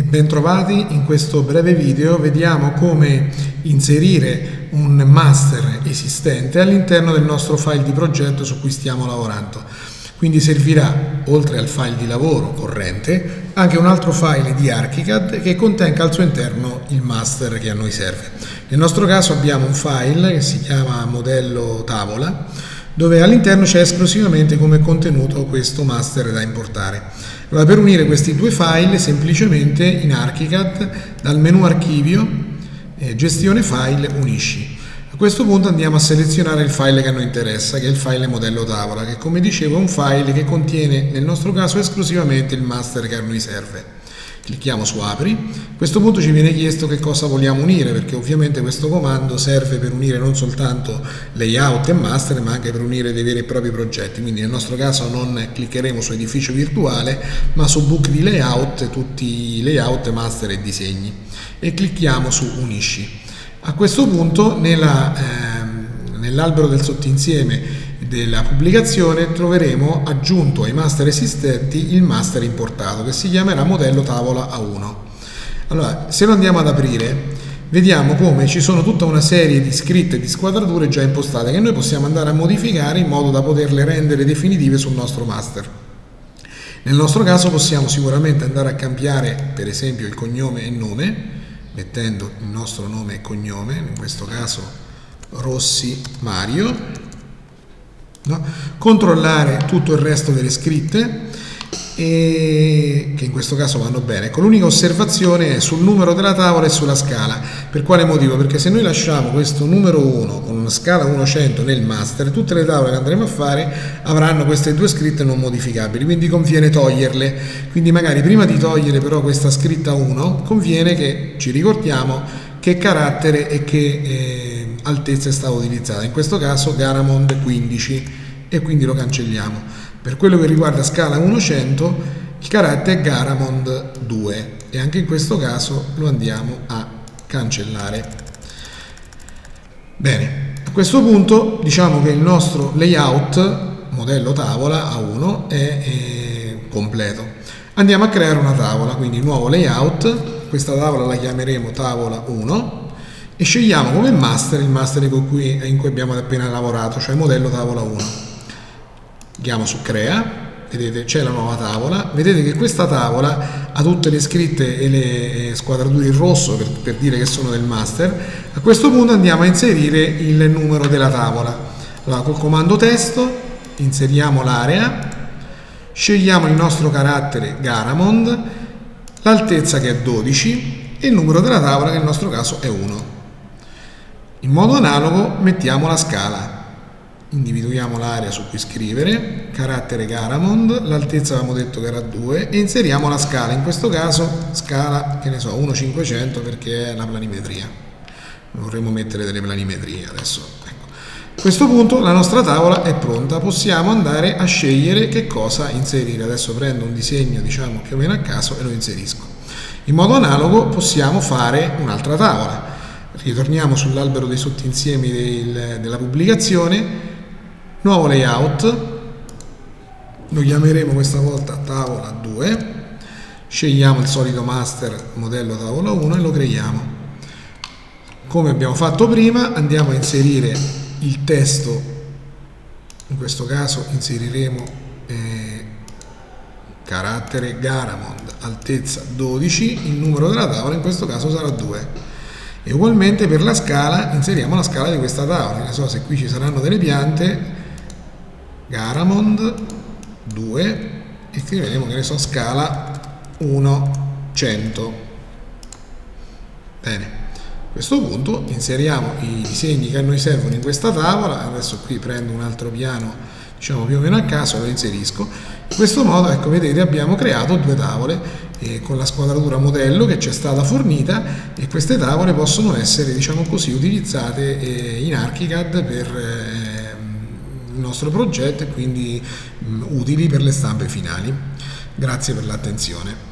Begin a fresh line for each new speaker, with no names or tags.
Bentrovati, in questo breve video vediamo come inserire un master esistente all'interno del nostro file di progetto su cui stiamo lavorando. Quindi servirà, oltre al file di lavoro corrente, anche un altro file di ArchiCAD che contenga al suo interno il master che a noi serve. Nel nostro caso abbiamo un file che si chiama modello tavola, dove all'interno c'è esclusivamente come contenuto questo master da importare. Allora, per unire questi due file semplicemente in ArchiCAD dal menu archivio eh, gestione file unisci. A questo punto andiamo a selezionare il file che a noi interessa, che è il file modello tavola, che come dicevo è un file che contiene nel nostro caso esclusivamente il master che a noi serve clicchiamo su apri. A questo punto ci viene chiesto che cosa vogliamo unire perché ovviamente questo comando serve per unire non soltanto layout e master ma anche per unire dei veri e propri progetti. Quindi nel nostro caso non cliccheremo su edificio virtuale ma su book di layout tutti i layout master e disegni. E clicchiamo su unisci. A questo punto nella, eh, nell'albero del sottoinsieme della pubblicazione troveremo aggiunto ai master esistenti il master importato che si chiamerà modello tavola A1. Allora, se lo andiamo ad aprire, vediamo come ci sono tutta una serie di scritte e di squadrature già impostate che noi possiamo andare a modificare in modo da poterle rendere definitive sul nostro master. Nel nostro caso possiamo sicuramente andare a cambiare per esempio il cognome e nome, mettendo il nostro nome e cognome, in questo caso Rossi Mario, no? controllare tutto il resto delle scritte e che in questo caso vanno bene. Ecco, l'unica osservazione è sul numero della tavola e sulla scala. Per quale motivo? Perché se noi lasciamo questo numero 1 con una scala 100 nel master, tutte le tavole che andremo a fare avranno queste due scritte non modificabili, quindi conviene toglierle. Quindi magari prima di togliere però questa scritta 1, conviene che ci ricordiamo che carattere e che eh, altezza è stata utilizzata. In questo caso Garamond 15 e quindi lo cancelliamo. Per quello che riguarda scala 100 il carattere è Garamond 2 e anche in questo caso lo andiamo a cancellare. Bene, a questo punto diciamo che il nostro layout modello tavola A1 è, è completo. Andiamo a creare una tavola, quindi nuovo layout, questa tavola la chiameremo tavola 1 e scegliamo come master il master cui, in cui abbiamo appena lavorato, cioè modello tavola 1 Andiamo su crea, vedete c'è la nuova tavola, vedete che questa tavola ha tutte le scritte e le eh, squadrature in rosso per, per dire che sono del master. A questo punto andiamo a inserire il numero della tavola. Allora col comando testo inseriamo l'area, scegliamo il nostro carattere Garamond, l'altezza che è 12 e il numero della tavola che nel nostro caso è 1. In modo analogo mettiamo la scala individuiamo l'area su cui scrivere, carattere Garamond, l'altezza avevamo detto che era 2 e inseriamo la scala, in questo caso scala che ne so 1,500 perché è la planimetria, vorremmo mettere delle planimetrie adesso. A questo punto la nostra tavola è pronta, possiamo andare a scegliere che cosa inserire, adesso prendo un disegno diciamo più o meno a caso e lo inserisco. In modo analogo possiamo fare un'altra tavola, ritorniamo sull'albero dei sottoinsiemi del, della pubblicazione, nuovo layout. Lo chiameremo questa volta tavola 2 scegliamo il solito master modello tavola 1 e lo creiamo. Come abbiamo fatto prima andiamo a inserire il testo in questo caso inseriremo eh, carattere Garamond altezza 12 il numero della tavola in questo caso sarà 2 e ugualmente per la scala inseriamo la scala di questa tavola. Ne so se qui ci saranno delle piante. Garamond 2 e scriveremo che ne so scala 1 100 bene a questo punto inseriamo i disegni che a noi servono in questa tavola adesso qui prendo un altro piano diciamo più o meno a caso lo inserisco in questo modo ecco vedete abbiamo creato due tavole eh, con la squadratura modello che ci è stata fornita e queste tavole possono essere diciamo così utilizzate eh, in ArchiCAD per eh, il nostro progetto e quindi mh, utili per le stampe finali. Grazie per l'attenzione.